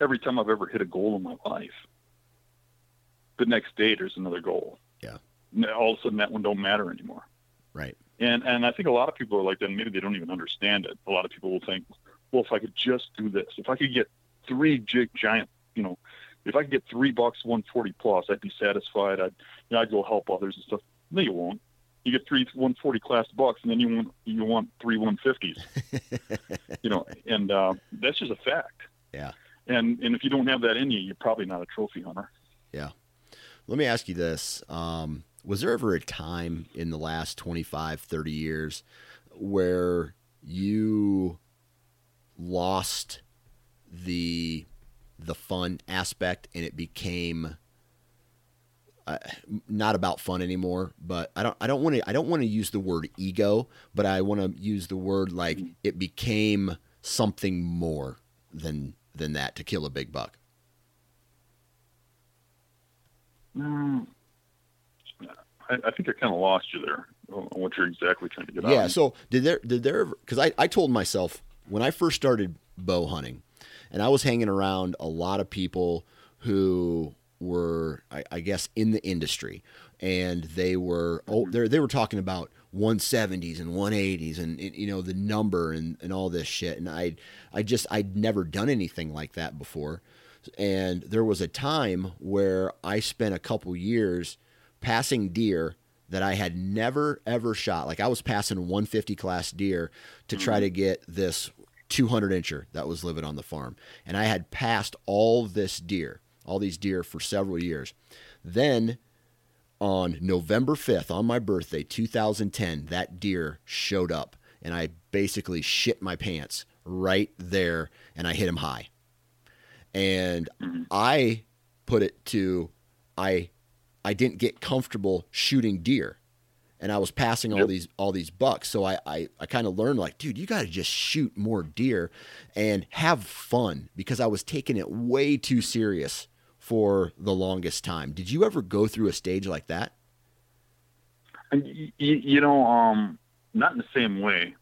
every time I've ever hit a goal in my life, the next day there's another goal. Yeah. All of a sudden, that one don't matter anymore. right And and I think a lot of people are like that. Maybe they don't even understand it. A lot of people will think, well, if I could just do this, if I could get three gi- giant, you know, if I could get three bucks, 140 plus, I'd be satisfied. I'd, you know, I'd go help others and stuff. No, you won't. You get three 140 class bucks, and then you want you want three 150s. <laughs> you know, and uh, that's just a fact. Yeah. And and if you don't have that in you, you're probably not a trophy hunter. Yeah. Let me ask you this. Um, was there ever a time in the last 25, 30 years where you lost the the fun aspect and it became uh, not about fun anymore but i don't i don't want to i don't want to use the word ego but i want to use the word like it became something more than than that to kill a big buck Mm. I, I think I kind of lost you there on what you're exactly trying to get at. Yeah. So did there did there because I I told myself when I first started bow hunting, and I was hanging around a lot of people who were I, I guess in the industry, and they were oh mm-hmm. they they were talking about 170s and 180s and and, you know the number and and all this shit, and I I just I'd never done anything like that before. And there was a time where I spent a couple years passing deer that I had never ever shot. Like I was passing 150 class deer to try to get this 200 incher that was living on the farm. And I had passed all this deer, all these deer for several years. Then on November 5th, on my birthday, 2010, that deer showed up and I basically shit my pants right there and I hit him high. And Mhm. I put it to I I didn't get comfortable shooting deer. And I was passing all Yep. these all these bucks. So I I, I kind of learned like, dude, you gotta just shoot more deer and have fun because I was taking it way too serious for the longest time. Did you ever go through a stage like that? And y- y- you know, um, not in the same way.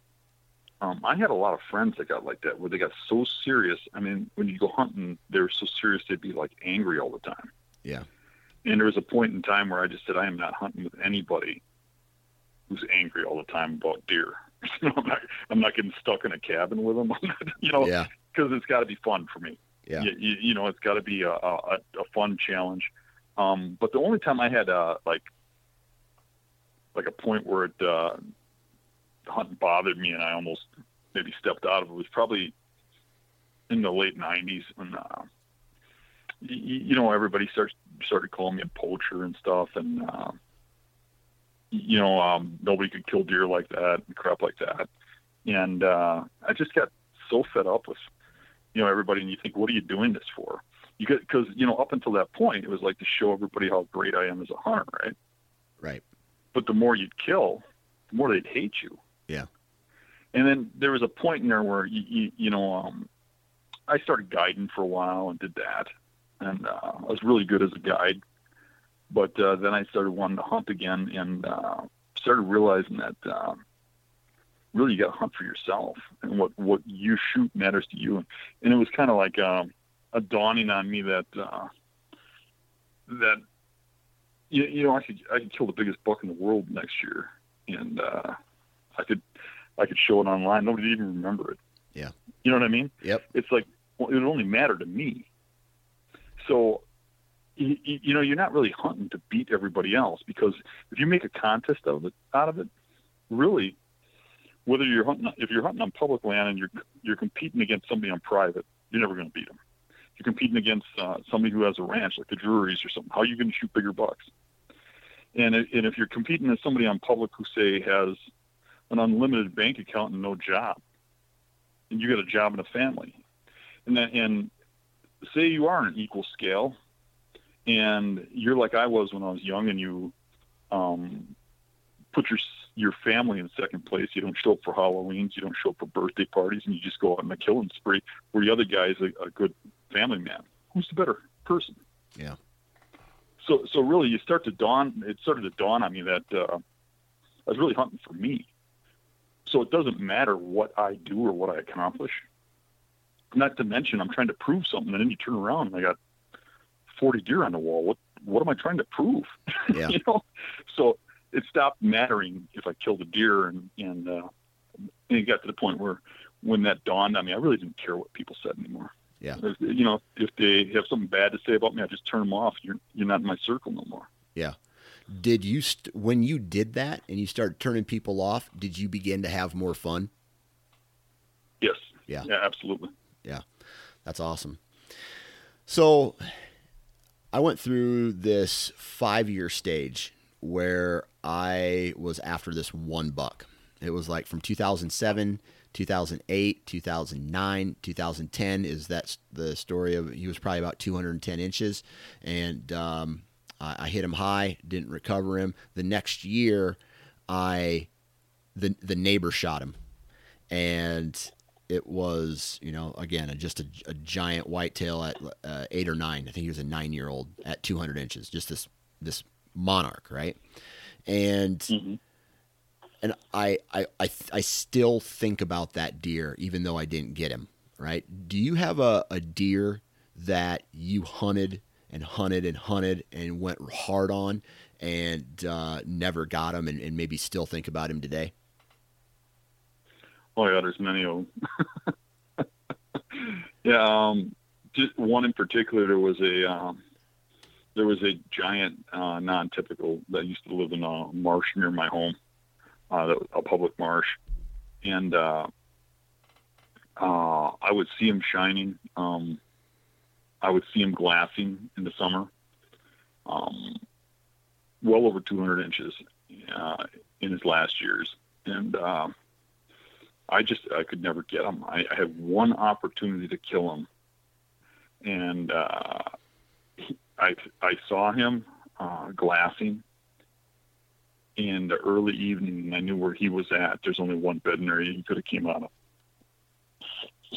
Um, I had a lot of friends that got like that, where they got so serious. I mean, when you go hunting, they were so serious they'd be like angry all the time. Yeah. And there was a point in time where I just said, I am not hunting with anybody who's angry all the time about deer. <laughs> I'm not, I'm not getting stuck in a cabin with them. <laughs> you know, Yeah. because it's got to be fun for me. Yeah. You, you, you know, it's got to be a, a, a fun challenge. Um, but the only time I had uh, like like a point where it uh, hunting bothered me and I almost maybe stepped out of it was probably in the late '90s when uh, you, you know everybody starts started calling me a poacher and stuff, and uh, you know um, nobody could kill deer like that and crap like that, and uh, I just got so fed up with you know everybody, and you think, what are you doing this for? You get because you know up until that point it was like to show everybody how great I am as a hunter, right? Right. But the more you'd kill, the more they'd hate you. Yeah. And then there was a point in there where you you, you know um, I started guiding for a while and did that, and uh, I was really good as a guide. But uh, then I started wanting to hunt again, and uh, started realizing that uh, really you got to hunt for yourself, and what what you shoot matters to you. And it was kind of like um, a dawning on me that uh, that you, you know I could I could kill the biggest buck in the world next year, and uh, I could I could show it online. Nobody even remember it. Yeah. You know what I mean? Yep. It's like well, it would only matter to me. So, you, you know, you're not really hunting to beat everybody else because if you make a contest of it out of it, really, whether you're hunting if you're hunting on public land and you're you're competing against somebody on private, you're never going to beat them. If you're competing against uh, somebody who has a ranch like the Drurys or something. How are you going to shoot bigger bucks? And and if you're competing with somebody on public who say has an unlimited bank account and no job, and you got a job and a family, and then and say you are on an equal scale, and you're like I was when I was young, and you um, put your your family in second place. You don't show up for Halloweens, you don't show up for birthday parties, and you just go out on a killing spree. Where the other guy is a, a good family man. Who's the better person? Yeah. So so really, you start to dawn. It started to dawn on me that uh, I was really hunting for me. So it doesn't matter what I do or what I accomplish. Not to mention, I'm trying to prove something, and then you turn around and I got 40 deer on the wall. What what am I trying to prove? <laughs> Yeah. you know. So it stopped mattering if I killed a deer, and and, uh, and it got to the point where when that dawned on me, I really didn't care what people said anymore. Yeah. If, you know, if they have something bad to say about me, I just turn them off. You're you're not in my circle no more. Yeah. Did you st- when you did that and you started turning people off? Did you begin to have more fun? Yes. Yeah. Yeah. Absolutely. Yeah, that's awesome. So I went through this five year stage where I was after this one buck. It was like from 2007, 2008, 2009, 2010 is that the story of he was probably about 210 inches and um, I, I hit him high, didn't recover him. The next year, I the the neighbor shot him, and it was you know again just a, a giant whitetail at uh, eight or nine. I think he was a nine year old at 200 inches. Just this this monarch, right? And Mhm. and I, I I I still think about that deer even though I didn't get him. Right? Do you have a, a deer that you hunted and hunted and hunted and went hard on and uh, never got him and, and maybe still think about him today? Oh yeah, there's many of them. <laughs> yeah, um, just one in particular. There was a um, there was a giant uh, non-typical that used to live in a marsh near my home, uh, a public marsh, and uh, uh, I would see him shining. Um, I would see him glassing in the summer, um, well over 200 inches uh, in his last years, and. I just I could never get him. I, I had one opportunity to kill him, and uh, he, I I saw him uh, glassing in the early evening, and I knew where he was at. There's only one bed in area he could have came out of.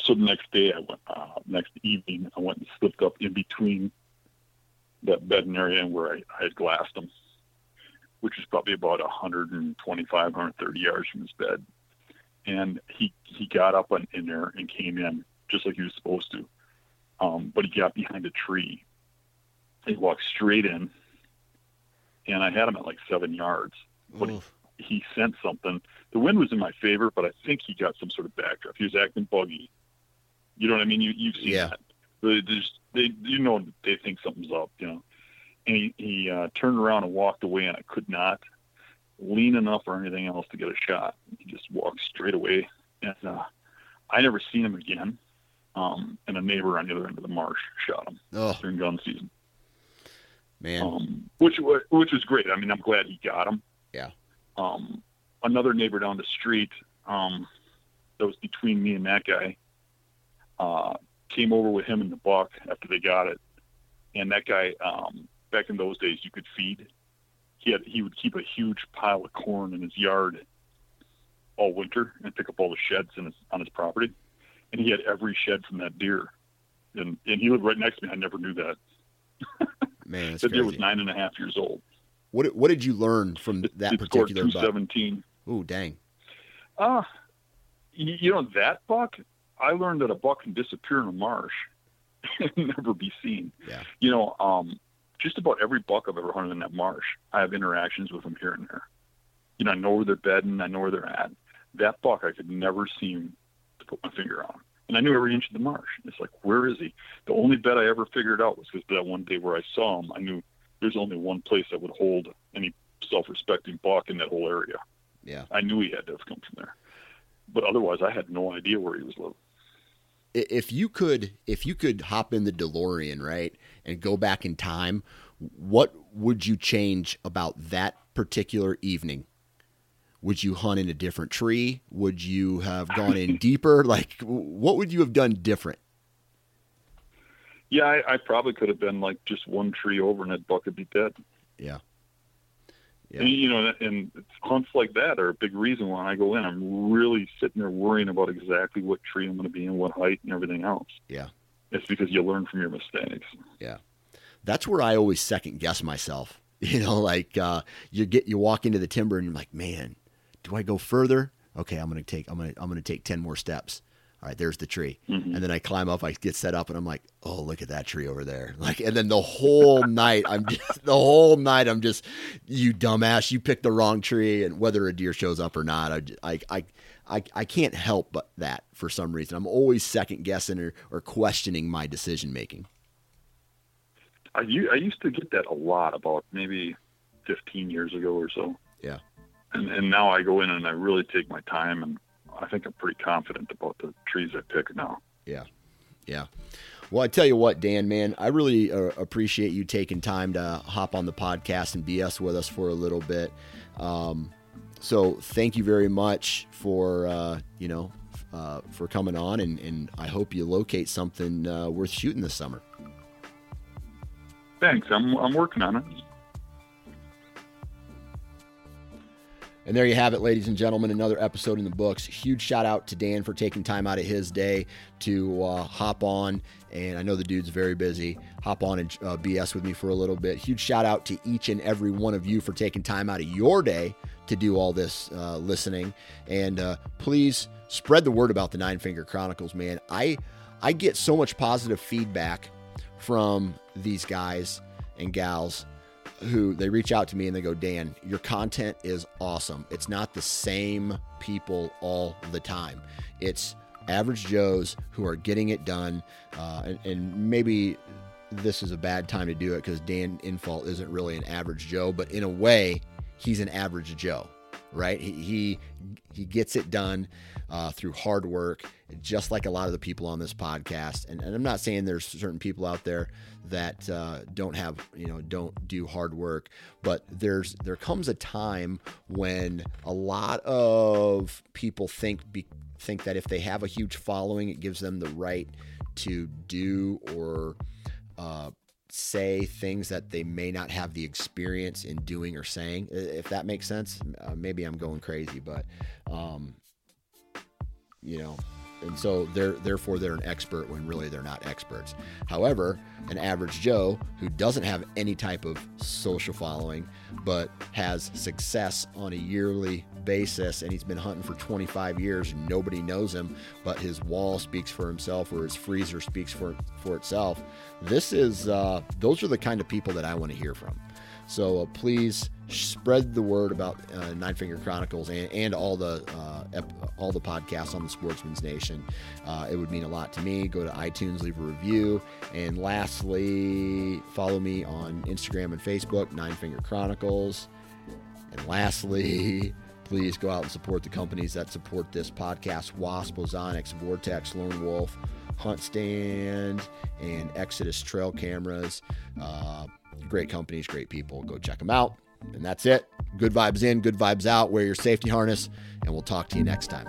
So the next day, I went. Uh, next evening, I went and slipped up in between that bedding area and where I, I had glassed him, which is probably about 125, 130 yards from his bed and he he got up on, in there and came in just like he was supposed to. Um, but he got behind a tree, He walked straight in, and I had him at like seven yards. But he, he sensed something. The wind was in my favor, but I think he got some sort of backdraft. He was acting buggy. You know what I mean? You you've seen Yeah. that. They just they you know they think something's up. You know, and he he uh, turned around and walked away, and I could not lean enough or anything else to get a shot. He just walked straight away, and uh, I never seen him again. Um, and a neighbor on the other end of the marsh shot him Oh during gun season, man. um, which which was great. I mean, I'm glad he got him. Yeah. Um, another neighbor down the street um, that was between me and that guy uh, came over with him and the buck after they got it, and that guy um, back in those days you could feed. He had he would keep a huge pile of corn in his yard all winter and pick up all the sheds in his, on his property, and he had every shed from that deer, and and he lived right next to me. I never knew that. Man, <laughs> That deer was nine and a half years old. What what did you learn from that it particular buck? 217. Ooh, dang. Uh, you, you know, that buck, I learned that a buck can disappear in a marsh <laughs> and never be seen. Yeah. You know, um, just about every buck I've ever hunted in that marsh, I have interactions with them here and there. You know, I know where they're bedding, I know where they're at. That buck, I could never seem to put my finger on. And I knew every inch of the marsh. It's like, where is he? The only bed I ever figured out was because that one day where I saw him, I knew there's only one place that would hold any self-respecting buck in that whole area. Yeah. I knew he had to have come from there. But otherwise, I had no idea where he was living. If you could if you could hop in the DeLorean, right, and go back in time, what would you change about that particular evening? Would you hunt in a different tree? Would you have gone in <laughs> deeper? Like what would you have done different? Yeah, I, I probably could have been like just one tree over and that buck would be dead. Yeah. Yeah. And, you know, and hunts like that are a big reason why I go in. I'm really sitting there worrying about exactly what tree I'm going to be in, what height, and everything else. Yeah. It's because you learn from your mistakes. Yeah. That's where I always second guess myself. <laughs> You know, like uh, you get you walk into the timber and you're like, man, do I go further? Okay, I'm gonna take I'm gonna I'm gonna take ten more steps. All right, there's the tree, Mhm. and then I climb up. I get set up, and I'm like, oh, look at that tree over there. <laughs> Like, and then the whole <laughs> night, I'm just the whole night, I'm just, you dumbass, you picked the wrong tree, and whether a deer shows up or not, I, I, I, I can't help but that for some reason. I'm always second guessing or, or questioning my decision making. I, I used to get that a lot about maybe 15 years ago or so. Yeah. And, and now I go in and I really take my time, and I think I'm pretty confident about the trees I pick now. Yeah. Yeah. Well, I tell you what, Dan, man, I really uh, appreciate you taking time to hop on the podcast and BS with us for a little bit. Um, so thank you very much for, uh, you know, uh, for coming on and, and I hope you locate something uh, worth shooting this summer. Thanks. I'm, I'm working on it. And there you have it, ladies and gentlemen, another episode in the books. Huge shout out to Dan for taking time out of his day to uh, hop on. And I know the dude's very busy. Hop on and uh, BS with me for a little bit. Huge shout out to each and every one of you for taking time out of your day to do all this uh, listening. And uh, please spread the word about the Nine Finger Chronicles, man. I I get so much positive feedback from these guys and gals who they reach out to me and they go, Dan, your content is awesome. It's not the same people all the time. It's average Joes who are getting it done. Uh, and, and maybe this is a bad time to do it because Dan Infalt isn't really an average Joe, but in a way, he's an average Joe, right? He he, he gets it done uh, through hard work, just like a lot of the people on this podcast. And, and I'm not saying there's certain people out there that uh, don't have you know don't do hard work, but there's there comes a time when a lot of people think be, think that if they have a huge following, it gives them the right to do or uh, say things that they may not have the experience in doing or saying. If that makes sense, uh, maybe I'm going crazy, but um, you know, and so they're therefore they're an expert when really they're not experts. However, an average Joe who doesn't have any type of social following but has success on a yearly basis and he's been hunting for 25 years and nobody knows him but his wall speaks for himself or his freezer speaks for for itself this is uh, those are the kind of people that i want to hear from so uh, please spread the word about uh, Nine Finger Chronicles and, and all the uh, ep- all the podcasts on the Sportsman's Nation. Uh, it would mean a lot to me. Go to iTunes, leave a review, and lastly, follow me on Instagram and Facebook, Nine Finger Chronicles. And lastly, <laughs> please go out and support the companies that support this podcast Wasp, Ozonics, Vortex, Lone Wolf, Hunt Stand, and Exodus Trail Cameras. Uh, great companies, great people. Go check them out. And that's it. Good vibes in, good vibes out. Wear your safety harness, and we'll talk to you next time.